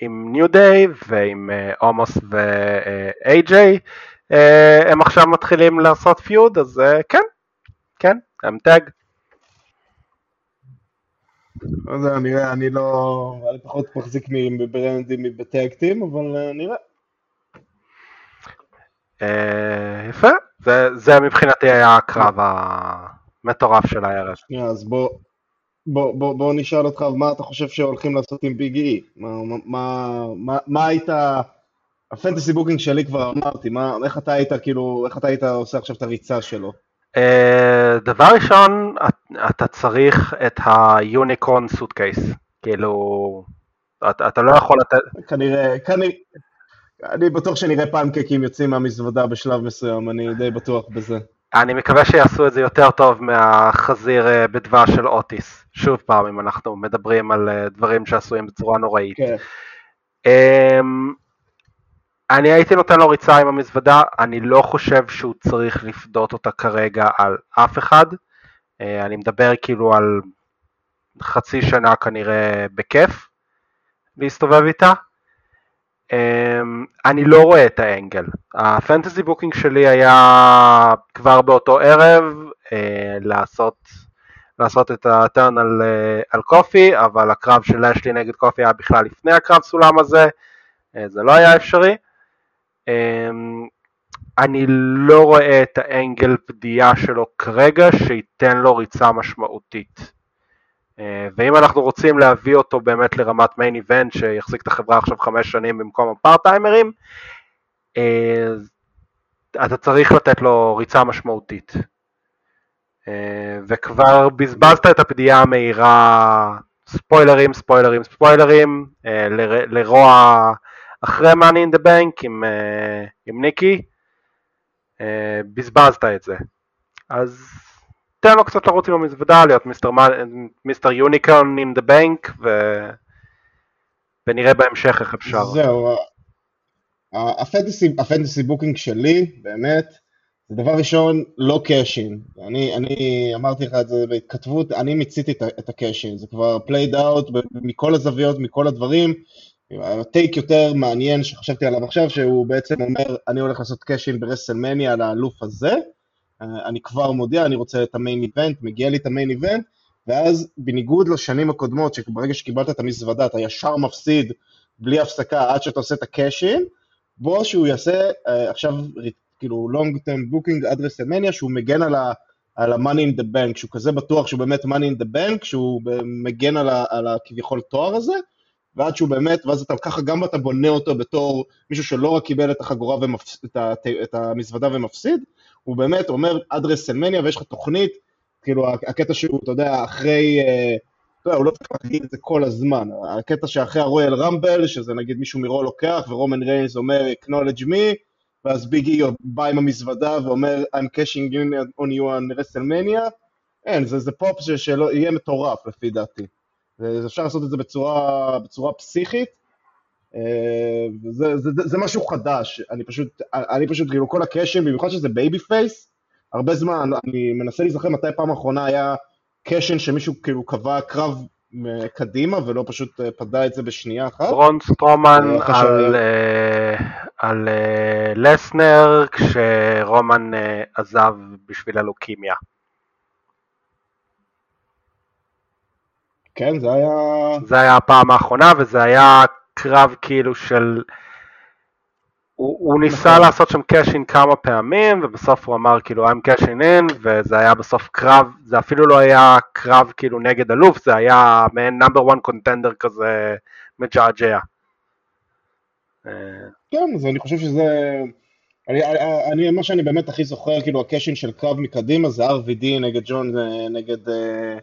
עם ניו דיי ועם עומוס ואיי-ג'יי, אה, הם עכשיו מתחילים לעשות פיוד, אז אה, כן, כן, הם טאג. לא יודע, נראה, אני לא... אני פחות מחזיק מברנדים מבטקטים, אבל אה, נראה. יפה, זה, זה מבחינתי היה הקרב המטורף של הערב. שנייה, אז בוא, בוא, בוא, בוא נשאל אותך, מה אתה חושב שהולכים לעשות עם ביג אי? מה, מה, מה, מה היית... ה fantasy booking שלי כבר אמרתי, מה, איך אתה היית, כאילו, איך אתה היית עושה עכשיו את הריצה שלו? אה, דבר ראשון, אתה צריך את ה unicorn suitcase, כאילו, אתה, אתה לא יכול לתת... כנראה, כנראה, אני בטוח שנראה פנקקים יוצאים מהמזוודה בשלב מסוים, אני די בטוח בזה. אני מקווה שיעשו את זה יותר טוב מהחזיר אה, בדבש של אוטיס, שוב פעם, אם אנחנו מדברים על אה, דברים שעשויים בצורה נוראית. כן. Um, אני הייתי נותן לו ריצה עם המזוודה, אני לא חושב שהוא צריך לפדות אותה כרגע על אף אחד. אה, אני מדבר כאילו על חצי שנה כנראה בכיף להסתובב איתה. אה, אני לא רואה את ה angle. ה fantasy booking שלי היה כבר באותו ערב אה, לעשות, לעשות את ה turn על, על קופי, אבל הקרב של לאשלי נגד קופי היה בכלל לפני הקרב סולם הזה, זה לא היה אפשרי. אמ, אני לא רואה את ה angle פדייה שלו כרגע שייתן לו ריצה משמעותית. אה, ואם אנחנו רוצים להביא אותו באמת לרמת main event שיחזיק את החברה עכשיו חמש שנים במקום ה part timer ים, אה, אתה צריך לתת לו ריצה משמעותית. אה, וכבר בזבזת את הפדיעה המהירה, ספוילרים, ספוילרים, ספוילרים, לרוע אחרי Money in the Bank עם, עם ניקי, בזבזת את זה. אז תן לו קצת לרוץ עם המזוודה, להיות מיסטר in the bank, ו... ונראה בהמשך איך אפשר. זהו, ה fantasy booking שלי, באמת, זה דבר ראשון, לא cash in. אני, אני אמרתי לך את זה בהתכתבות, אני מיציתי את ה cash in, זה כבר played out מכל הזוויות, מכל הדברים. ה take יותר מעניין שחשבתי עליו עכשיו, שהוא בעצם אומר, אני הולך לעשות cash in ברסלמניה על האלוף הזה, אני כבר מודיע, אני רוצה את ה main event, מגיע לי את ה main event, ואז בניגוד לשנים הקודמות, שברגע שקיבלת את המזוודה אתה ישר מפסיד בלי הפסקה עד שאתה עושה את ה cash in, בוא שהוא יעשה אה, עכשיו כאילו long term booking עד רסלמניה, שהוא מגן על ה... על ה money in the bank, שהוא כזה בטוח שהוא באמת money in the bank, שהוא מגן על, הכביכול תואר הזה, ועד שהוא באמת, ואז אתה ככה גם אתה בונה אותו בתור מישהו שלא רק קיבל את החגורה ומפס, את, את המזוודה ומפסיד, הוא באמת אומר עד רסלמניה ויש לך תוכנית, כאילו הקטע שהוא, אתה יודע, אחרי, אתה יודע, הוא לא צריך להגיד את זה כל הזמן, הקטע שאחרי הרויאל רמבל, שזה נגיד מישהו מרו לוקח ורומן ריינס אומר acknowledge me, ואז ביגי בא עם המזוודה ואומר I'm cashing on you on WrestleMania, אין, זה, זה פופ שיהיה מטורף לפי דעתי. אפשר לעשות את זה בצורה, בצורה פסיכית, זה, זה, זה, זה משהו חדש, אני פשוט, אני פשוט, כאילו כל ה cash in, במיוחד שזה babyface, הרבה זמן, אני מנסה להיזכר מתי פעם אחרונה היה cash in שמישהו כאילו קבע קרב קדימה ולא פשוט אה, פדה את זה בשנייה אחת. ברון סטרומן אה, על, על לסנר כשרומן עזב בשביל הלוקימיה. כן, זה היה... זה היה הפעם האחרונה וזה היה קרב כאילו של... הוא, הוא ניסה נכון. לעשות שם cash in כמה פעמים ובסוף הוא אמר כאילו I'm cashing in וזה היה בסוף קרב, זה אפילו לא היה קרב כאילו נגד אלוף, זה היה מעין number 1 contender כזה מג'עג'ע. כן, אז אני חושב שזה... אני, אני, מה שאני באמת הכי זוכר, כאילו ה cash in של קרב מקדימה זה RVD נגד ג'ון, נגד אה,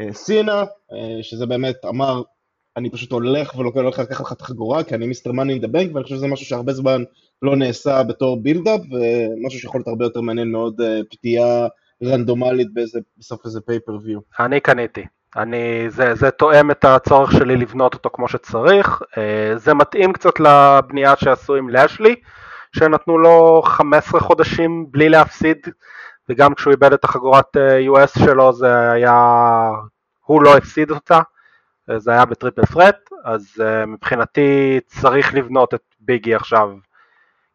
אה, סינה, אה, שזה באמת אמר אני פשוט הולך והולך לקחת לך את החגורה, כי אני Mr. Money in the Bank, ואני חושב שזה משהו שהרבה זמן לא נעשה בתור build-up, ומשהו שיכול להיות הרבה יותר מעניין מאוד, אה, פדייה רנדומלית באיזה, בסוף איזה pay-per-view. אני קניתי. אני, זה, זה תואם את הצורך שלי לבנות אותו כמו שצריך, אה, זה מתאים קצת לבנייה שעשו עם לאשלי, שנתנו לו 15 חודשים בלי להפסיד, וגם כשהוא איבד את החגורת אה, US שלו זה היה, הוא לא הפסיד אותה, זה היה בטריפל פרט, אז uh, מבחינתי צריך לבנות את ביגי עכשיו,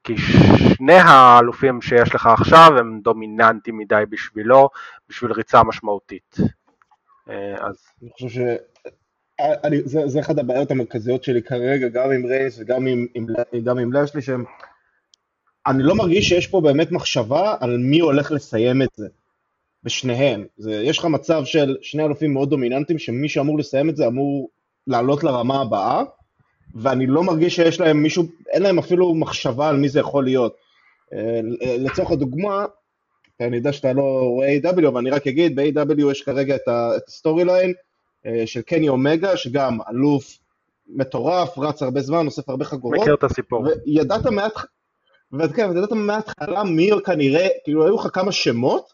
כי שני האלופים שיש לך עכשיו הם דומיננטיים מדי בשבילו, בשביל ריצה משמעותית. Uh, אז... אני חושב ש... אני, זה, זה אחד הבעיות המרכזיות שלי כרגע, גם עם רייס וגם עם, עם, גם עם לשלי, שהם... אני לא מרגיש שיש פה באמת מחשבה על מי הולך לסיים את זה. בשניהם. זה, יש לך מצב של שני אלופים מאוד דומיננטיים, שמי שאמור לסיים את זה אמור לעלות לרמה הבאה, ואני לא מרגיש שיש להם מישהו, אין להם אפילו מחשבה על מי זה יכול להיות. אה, לצורך הדוגמה, אני יודע שאתה לא רואה AEW, אבל אני רק אגיד, ב-AEW יש כרגע את ה storyline אה, של קני אומגה, שגם אלוף מטורף, רץ הרבה זמן, אוסף הרבה חגורות. מכיר את הסיפור. וידעת וידעת מההתחלה מי כנראה, כאילו היו לך כמה שמות,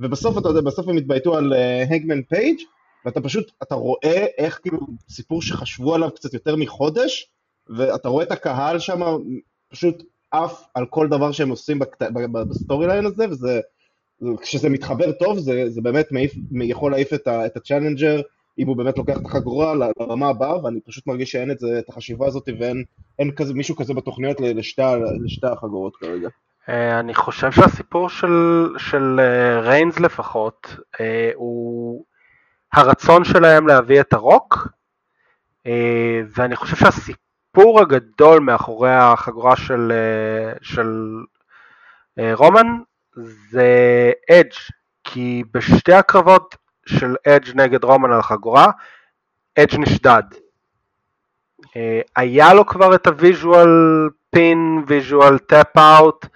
ובסוף אתה יודע, בסוף הם התבייתו על הנגמן אה, פייג' ואתה פשוט, אתה רואה איך כאילו סיפור שחשבו עליו קצת יותר מחודש, ואתה רואה את הקהל שם פשוט עף על כל דבר שהם עושים בקט... ב storyline הזה, וזה, כשזה מתחבר טוב, זה, זה באמת מעיף, יכול להעיף את, ה, את ה challenger, אם הוא באמת לוקח את החגורה לרמה הבאה, ואני פשוט מרגיש שאין את, זה, את החשיבה הזאת ואין כזה, מישהו כזה בתוכניות לשתי החגורות כרגע. אה, אני חושב שהסיפור של, של אה, ריינס לפחות אה, הוא הרצון שלהם להביא את הרוק ואני חושב שהסיפור הגדול מאחורי החגורה של, של רומן זה אדג' כי בשתי הקרבות של אדג' נגד רומן על החגורה אדג' נשדד. היה לו כבר את ה visual pin, visual tap out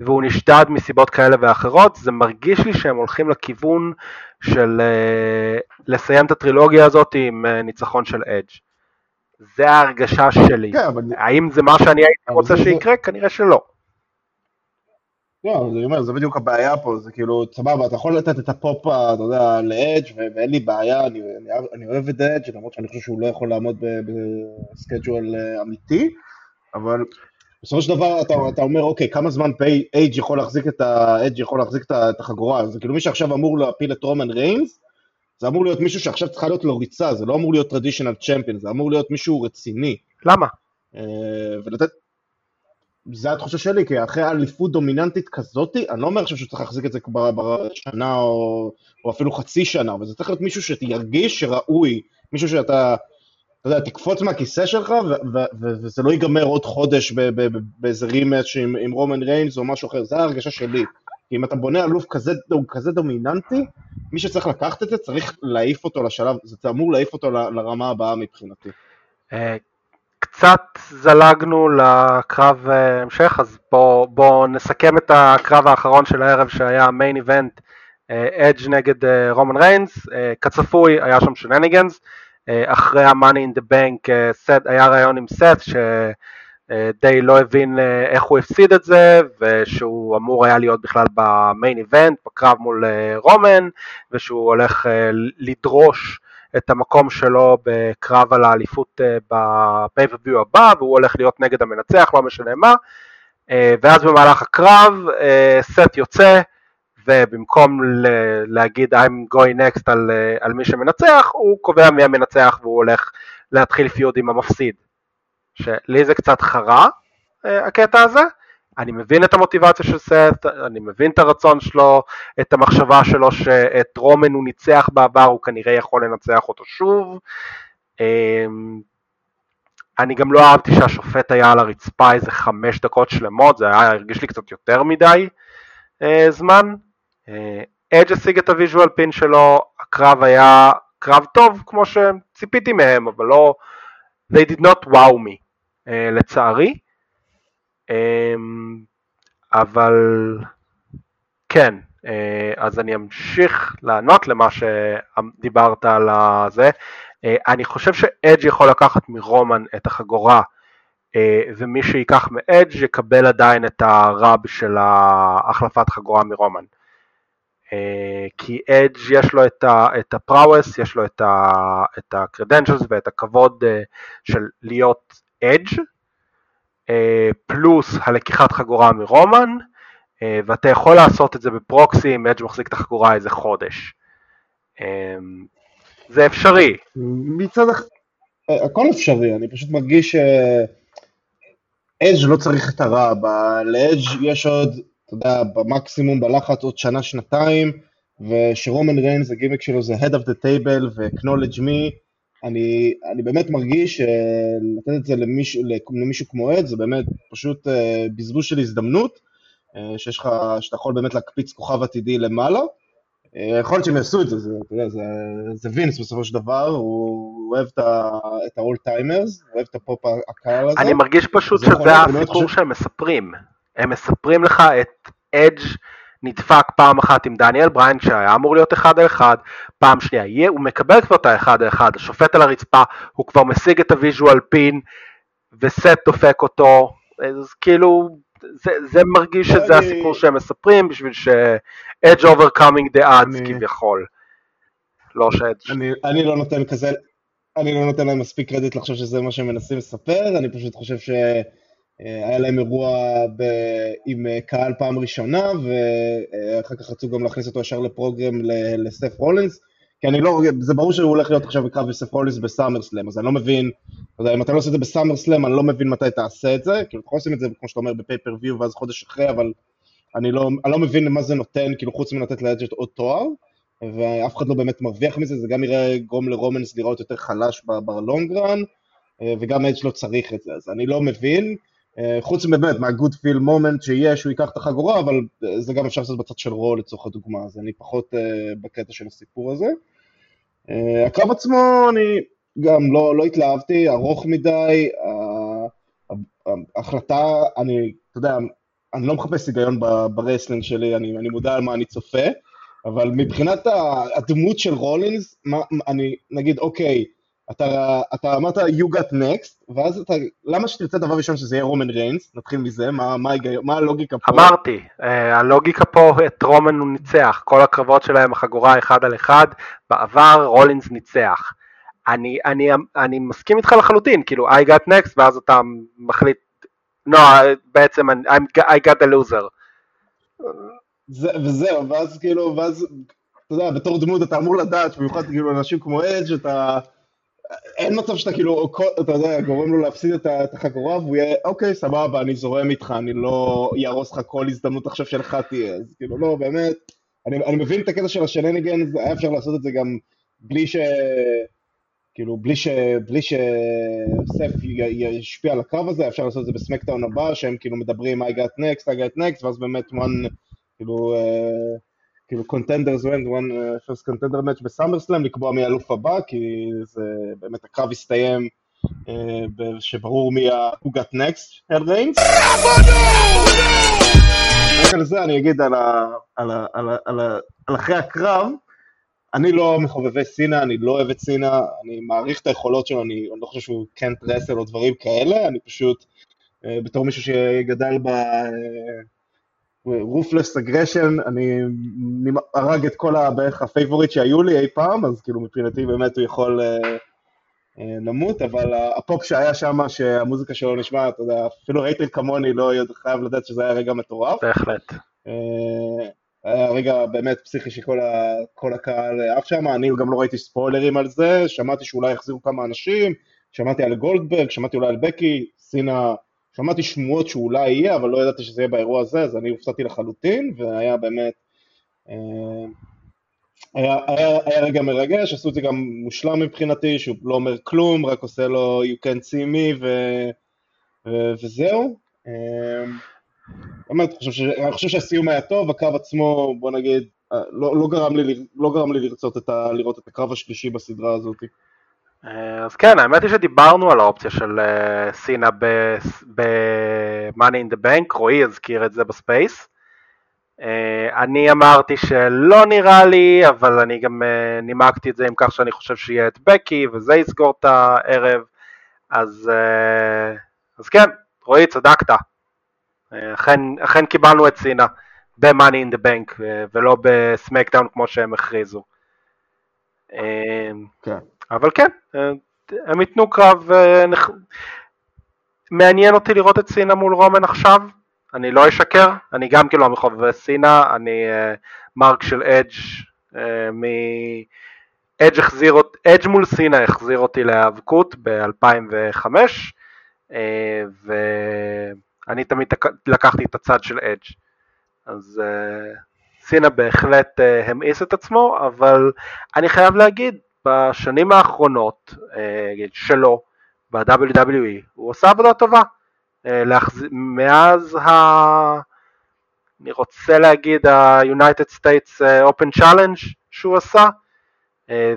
והוא נשדד מסיבות כאלה ואחרות, זה מרגיש לי שהם הולכים לכיוון של אה, לסיים את הטרילוגיה הזאת עם אה, ניצחון של אדג'. זה ההרגשה שלי. כן, אבל... האם זה מה שאני הייתי רוצה זה... שיקרה? כנראה שלא. לא, אני אומר, זה בדיוק הבעיה פה, זה כאילו, סבבה, אתה יכול לתת את הפופ, אתה יודע, לאדג' ואין לי בעיה, אני, אני, אני אוהב את אדג', למרות שאני חושב שהוא לא יכול לעמוד ב schedule אה, אמיתי, אבל בסופו של דבר אתה, אתה אומר, אוקיי, כמה זמן אדג' יכול להחזיק את ה... יכול להחזיק את החגורה, זה כאילו מי שעכשיו אמור להפיל את רומן ריינס, זה אמור להיות מישהו שעכשיו צריכה להיות לו ריצה, זה לא אמור להיות transitional champion, זה אמור להיות מישהו רציני. למה? אה, ולתת... זה התחושה שלי, כי אחרי אליפות דומיננטית כזאתי, אני לא אומר עכשיו שהוא צריך להחזיק את זה בשנה או, או אפילו חצי שנה, אבל זה צריך להיות מישהו שתרגיש שראוי, מישהו שאתה, אתה יודע, תקפוץ מהכיסא שלך וזה לא ייגמר עוד חודש באיזה רימץ' עם, עם רומן ריינס או משהו אחר, זה ההרגשה שלי. כי אם אתה בונה אלוף כזה, כזה דומיננטי, מי שצריך לקחת את זה צריך להעיף אותו לשלב, זה אמור להעיף אותו לרמה הבאה מבחינתי. אה, קצת זלגנו לקרב אה, המשך, אז בואו בוא נסכם את הקרב האחרון של הערב שהיה מיין איבנט, אדג' נגד רומן ריינס, כצפוי היה שם שנניגנס, אחרי ה-Money in the Bank סט, היה ראיון עם סט שדי לא הבין איך הוא הפסיד את זה ושהוא אמור היה להיות בכלל במיין איבנט, בקרב מול רומן ושהוא הולך לדרוש את המקום שלו בקרב על האליפות בפייפרוויו הבא והוא הולך להיות נגד המנצח, לא משנה מה. ואז במהלך הקרב סט יוצא ובמקום להגיד I'm going next על, על מי שמנצח, הוא קובע מי המנצח והוא הולך להתחיל פיוד עם המפסיד. שלי זה קצת חרה, הקטע הזה. אני מבין את המוטיבציה של סט, אני מבין את הרצון שלו, את המחשבה שלו שאת רומן הוא ניצח בעבר, הוא כנראה יכול לנצח אותו שוב. אמ, אני גם לא אהבתי שהשופט היה על הרצפה איזה חמש דקות שלמות, זה היה הרגיש לי קצת יותר מדי אה, זמן. אדג' השיג את הוויז'ואל פין שלו, הקרב היה קרב טוב כמו שציפיתי מהם, אבל לא, they did not wow me, uh, לצערי, um, אבל כן, uh, אז אני אמשיך לענות למה שדיברת על זה. Uh, אני חושב שאדג' יכול לקחת מרומן את החגורה, uh, ומי שייקח מאדג' יקבל עדיין את הרב של החלפת חגורה מרומן. אה, כי אדג' יש לו את הפראוס, יש לו את ה-credentials ואת הכבוד אה, של להיות אדג', אה, פלוס הלקיחת חגורה מרומן, ואתה יכול לעשות את זה בפרוקסי אם אדג' מחזיק את החגורה איזה חודש. זה אפשרי. מצד אחד, הכל אפשרי, אני פשוט מרגיש שאדג' לא צריך את הרע, לאדג' יש עוד אתה יודע, במקסימום בלחץ עוד שנה-שנתיים, ושרומן ריינס, הגימיק שלו זה Head of the Table ו-Acknowledge Me, אני, אני באמת מרגיש שלתת את זה למיש, למישהו כמו עד, זה באמת פשוט uh, בזבוז של הזדמנות, uh, שיש לך, שאתה יכול באמת להקפיץ כוכב עתידי למעלה. יכול להיות שהם יעשו את זה, זה, אתה יודע, זה, זה וינס בסופו של דבר, הוא אוהב את ה-all timers, הוא אוהב את הפופ הקהל הזה. אני מרגיש פשוט שזה הסיפור שהם מספרים. הם מספרים לך את אדג' נדפק פעם אחת עם דניאל בריין שהיה אמור להיות אחד על אחד, פעם שנייה יהיה, הוא מקבל כבר את האחד על אחד, השופט על הרצפה, הוא כבר משיג את ה visual pin וסת' דופק אותו, אז כאילו זה, זה מרגיש שזה אני... הסיפור שהם מספרים בשביל ש-Edge overcoming the odds אני... כביכול. לא ש-Edge. אני, אני לא נותן כזה, אני לא נותן להם מספיק קרדיט לחשוב שזה מה שהם מנסים לספר, אני פשוט חושב ש... אה, היה להם אירוע ב... עם אה, קהל פעם ראשונה, ואחר כך רצו גם להכניס אותו ישר ל program לסת' רולינס, כי אני לא, זה ברור שהוא הולך להיות עכשיו בקרב בסת' רולינס בסאמר סלאם, אז אני לא מבין, אתה יודע, אם אתה לא עושה את זה בסאמר סלאם, אני לא מבין מתי תעשה את זה, כאילו, אנחנו עושים את זה, כמו שאתה אומר, ב pay-per-view, ואז חודש אחרי, אבל אני לא, אני לא מבין מה זה נותן, כאילו, חוץ מלתת לאדג' עוד תואר, ואף אחד לא באמת מרוויח מזה, זה גם יראה, יגרום לרומנס לראות יותר חלש ב long run, אה, וגם אדג' לא צריך את זה, אז אני לא מבין, חוץ מבאמת מה good feel moment שיהיה שהוא ייקח את החגורה, אבל אה, זה גם אפשר לעשות בצד של רול לצורך הדוגמה, אז אני פחות uh, בקטע של הסיפור הזה. Uh, הקרב עצמו, אני גם לא, לא התלהבתי, ארוך מדי, ההחלטה, אני, אתה יודע, אני לא מחפש היגיון ב wrestling שלי, אני, אני מודע על מה אני צופה, אבל מבחינת הדמות של רולינס, מה, אני, נגיד, אוקיי, אתה, אתה אמרת you got next, ואז אתה, למה שתרצה דבר ראשון שזה יהיה רומן ריינס? נתחיל מזה, מה, מה, מה הלוגיקה פה? אמרתי, אה, הלוגיקה פה, את רומן הוא ניצח, כל הקרבות שלהם, החגורה אחד על אחד, בעבר רולינס ניצח. אני, אני, אני מסכים איתך לחלוטין, כאילו I got next, ואז אתה מחליט, no, בעצם I'm, I got the loser. זה, וזהו, ואז כאילו, ואז, אתה יודע, בתור דמות אתה אמור לדעת, במיוחד כאילו אנשים כמו אדג' אתה... אין מצב שאתה כאילו, אתה יודע, גורם לו להפסיד את החגורה והוא יהיה, אוקיי, סבבה, אני זורם איתך, אני לא יהרוס לך כל הזדמנות עכשיו שלך תהיה, אז כאילו, לא, באמת, אני, אני מבין את הקטע של השנניגן, היה אפשר לעשות את זה גם בלי ש... כאילו, בלי ש... בלי שסף ישפיע על הקרב הזה, אפשר לעשות את זה בסמקטאון הבא, שהם כאילו מדברים I got next, I got next, ואז באמת one, כאילו... Uh, כאילו קונטנדרס went one uh, first contender match בסאמר סלאם, לקבוע מי האלוף הבא, כי זה באמת הקרב הסתיים uh, שברור מי ה-who's next, הל ריינס. רק על זה אני אגיד על, אחרי הקרב, אני לא מחובבי סינה, אני לא אוהב את סינה, אני מעריך את היכולות שלו, אני, אני לא חושב שהוא קנט רסל או דברים כאלה, אני פשוט, uh, בתור מישהו שגדל ב... ruthless aggression, אני הרג את כל בערך ה favorite שהיו לי אי פעם, אז כאילו מבחינתי באמת הוא יכול אה, אה, למות, אבל הפופ שהיה שם, שהמוזיקה שלו נשמע, אתה יודע, אפילו hater כמוני לא חייב לדעת שזה היה רגע מטורף. בהחלט. אה, היה רגע באמת פסיכי שכל הקהל עף שם, אני גם לא ראיתי ספוילרים על זה, שמעתי שאולי יחזירו כמה אנשים, שמעתי על גולדברג, שמעתי אולי על בקי, סינה שמעתי שמועות שאולי יהיה, אבל לא ידעתי שזה יהיה באירוע הזה, אז אני הופתעתי לחלוטין, והיה באמת... אה, היה, היה, היה רגע מרגש, עשו את זה גם מושלם מבחינתי, שהוא לא אומר כלום, רק עושה לו you can see me ו, ו, וזהו. אה, באמת, אני חושב שהסיום היה טוב, הקרב עצמו, בוא נגיד, אה, לא, לא, גרם, לי, לא גרם לי לרצות את ה, לראות את הקרב השלישי בסדרה הזאת. אה, אז כן, האמת היא שדיברנו על האופציה של אה, סינה ב-Money in the Bank, רועי הזכיר את זה ב space. אה, אני אמרתי שלא נראה לי, אבל אני גם נימקתי את זה עם כך שאני חושב שיהיה את בקי, וזה יסגור את הערב. אז, אז כן, רועי, צדקת. אכן, אכן קיבלנו את סינה ב-Money in the Bank, ולא בסמקדאון כמו שהם הכריזו. כן. אבל כן, הם ייתנו קרב, אה, מעניין אותי לראות את סינה מול רומן עכשיו, אני לא אשקר, אני גם כאילו המחובבי סינה, אני uh, מרק של אדג' uh, מ... אדג' החזיר אותי, אדג' מול סינה החזיר אותי להיאבקות ב-2005 uh, ואני תמיד לקחתי את הצד של אדג' אז סינה בהחלט המאיס את עצמו, אבל אני חייב להגיד, בשנים האחרונות אה, שלו ב-WWE, הוא עושה עבודה טובה. אה, מאז ה... אני רוצה להגיד ה-United States אה, Open Challenge שהוא עשה,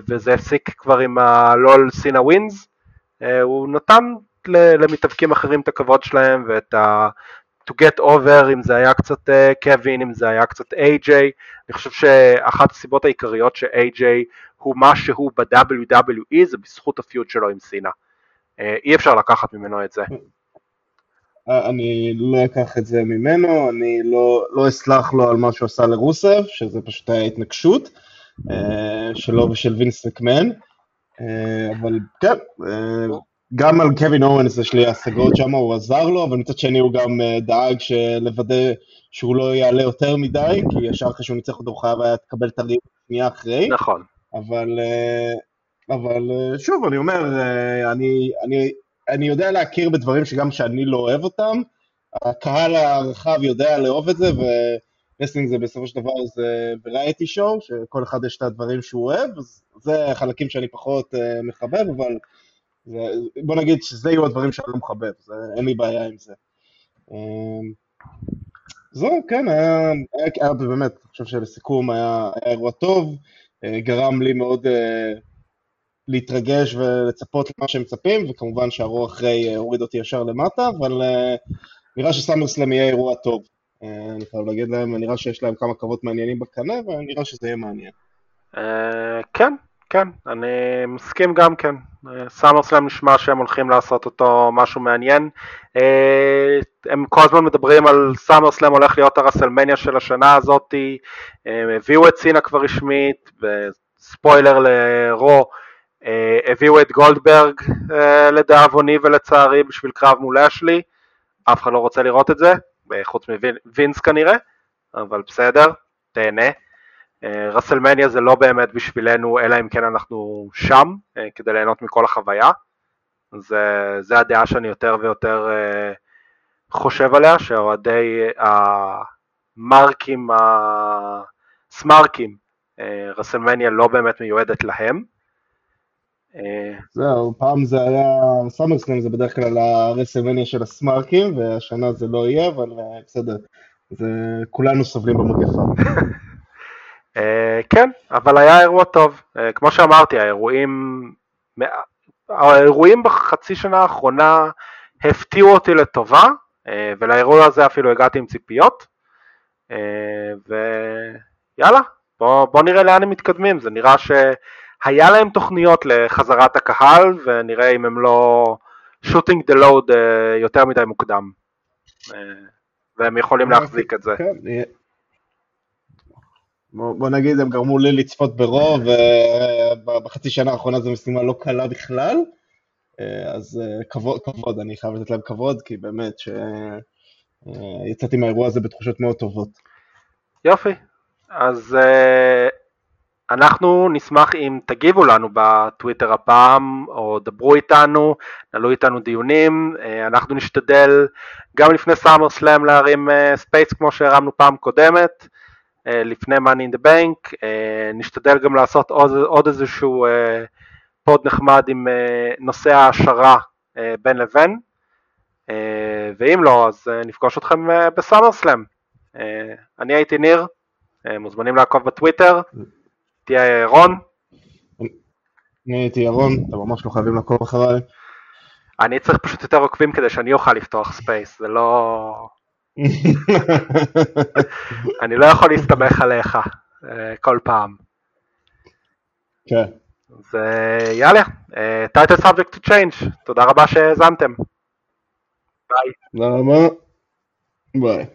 וזה הפסיק כבר עם ה-LOL סינה ווינס, הוא נתן למתאבקים אחרים את הכבוד שלהם ואת. To get over, אם זה היה קצת קווין, אם זה היה קצת AJ, אני חושב שאחת הסיבות העיקריות ש-AJ הוא מה שהוא ב-WWE זה בזכות הפיוט שלו עם סינה. אה, אי אפשר לקחת ממנו את זה. אה, אני לא אקח את זה ממנו, אני לא, לא אסלח לו על מה שהוא עשה לרוסב, שזה פשוט היה התנגשות אה, שלו ושל וינס מקמן, אבל כן, גם על קווין אורנס יש לי השגות שם, הוא עזר לו, אבל מצד שני הוא גם דאג לוודא שהוא לא יעלה יותר מדי, כי ישר אחרי שהוא ניצח אותו הוא חייב היה לקבל את הריב שנייה אחרי. נכון. אבל, אה, אבל אה, שוב, אני אומר, אה, אני, אני, אני יודע להכיר בדברים שגם שאני לא אוהב אותם, הקהל הרחב יודע לאהוב את זה, wrestling זה בסופו של דבר זה variety show, שכל אחד יש את הדברים שהוא אוהב, אז זה חלקים שאני פחות מחבב, אבל זה, בוא נגיד שזה יהיו הדברים שאני לא מחבב, זה, אין לי בעיה עם זה. זהו, כן, היה, היה, היה באמת, אני חושב שלסיכום היה, היה אירוע טוב. אה, גרם לי מאוד אה, להתרגש ולצפות למה שהם מצפים, וכמובן שהרוע אחרי אה, הוריד אותי ישר למטה, אבל נראה שסאמרסלאם יהיה אירוע טוב. אה, אני חייב להגיד להם, נראה שיש להם כמה קרבות מעניינים בקנה, ונראה שזה יהיה מעניין. אה, כן, כן, אני מסכים גם כן. סאמרסלאם נשמע שהם הולכים לעשות אותו משהו מעניין. אה, הם כל הזמן מדברים על סאמרסלאם הולך להיות הרסלמניה של השנה הזאתי, הם הביאו את סינה כבר רשמית, וספוילר לרו, אה, הביאו את גולדברג אה, לדאבוני ולצערי בשביל קרב מול אשלי, אף אחד לא רוצה לראות את זה, חוץ מווינס כנראה, אבל בסדר, תהנה. רסלמניה זה לא באמת בשבילנו, אלא אם כן אנחנו שם, כדי ליהנות מכל החוויה. זה, זה הדעה שאני יותר ויותר חושב עליה, שאוהדי המרקים, הסמרקים, רסלמניה לא באמת מיועדת להם. זהו, פעם זה היה, סאמרסלאם זה בדרך כלל הרסלמניה של הסמרקים, והשנה זה לא יהיה, אבל בסדר, זה, כולנו סובלים במגפה. אה, כן, אבל היה אירוע טוב. אה, כמו שאמרתי, האירועים, האירועים בחצי שנה האחרונה הפתיעו אותי לטובה, אה, ולאירוע הזה אפילו הגעתי עם ציפיות. ויאללה, בוא, בוא נראה לאן הם מתקדמים. זה נראה שהיה להם תוכניות לחזרת הקהל, ונראה אם הם לא shooting the load יותר מדי מוקדם. והם יכולים להחזיק את זה. כן, בוא, נגיד, הם גרמו לי לצפות ברוב, ובחצי שנה האחרונה זו משימה לא קלה בכלל, אז אה, כבוד, כבוד, אני חייב לתת להם כבוד, כי באמת שיצאתי אה, מהאירוע הזה בתחושות מאוד טובות. יופי, אז אה, אנחנו נשמח אם תגיבו לנו בטוויטר הפעם, או דברו איתנו, נעלו איתנו דיונים, אנחנו נשתדל גם לפני סאמר סלאם להרים space כמו שהרמנו פעם קודמת, אה, לפני money in the bank, אה, נשתדל גם לעשות עוד, עוד איזשהו אה, pod נחמד עם נושא ההעשרה בין לבין, ואם לא אז נפגוש אתכם בסאמר סלאם. אני הייתי ניר, מוזמנים לעקוב בטוויטר, אתה ירון. אני הייתי ירון, אתם ממש לא חייבים לעקוב אחריי. אני צריך פשוט יותר עוקבים כדי שאני אוכל לפתוח space, זה לא... אני לא יכול להסתמך עליך אה, כל פעם. כן. אז אה, יאללה, אה, title subject to change, תודה רבה שהאזנתם. ביי. רבה. ביי.